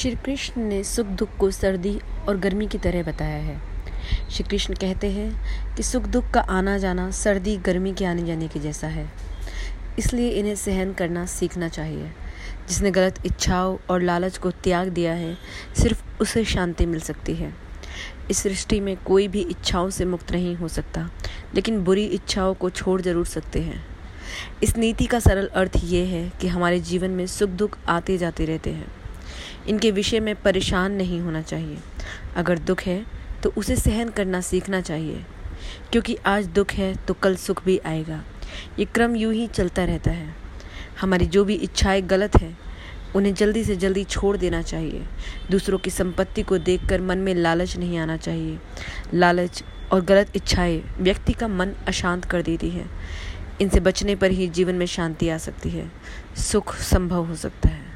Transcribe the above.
श्री कृष्ण ने सुख दुख को सर्दी और गर्मी की तरह बताया है। श्री कृष्ण कहते हैं कि सुख दुख का आना जाना सर्दी, गर्मी के आने जाने के जैसा है। इसलिए इन्हें सहन करना सीखना चाहिए। जिसने गलत इच्छाओं और लालच को त्याग दिया है, सिर्फ़ उसे शांति मिल सकती है। इस सृष्टि में कोई भी इच्छाओं से मुक्त नहीं हो सकता, लेकिन बुरी इच्छाओं को छोड़ ज़रूर सकते हैं। इस नीति का सरल अर्थ ये है कि हमारे जीवन में सुख दुख आते जाते रहते हैं। इनके विषय में परेशान नहीं होना चाहिए। अगर दुख है तो उसे सहन करना सीखना चाहिए। क्योंकि आज दुख है तो कल सुख भी आएगा। ये क्रम यूँ ही चलता रहता है। हमारी जो भी इच्छाएँ गलत हैं, उन्हें जल्दी से जल्दी छोड़ देना चाहिए। दूसरों की संपत्ति को देखकर मन में लालच नहीं आना चाहिए। लालच और गलत इच्छाएँ व्यक्ति का मन अशांत कर देती है। इनसे बचने पर ही जीवन में शांति आ सकती है। सुख संभव हो सकता है।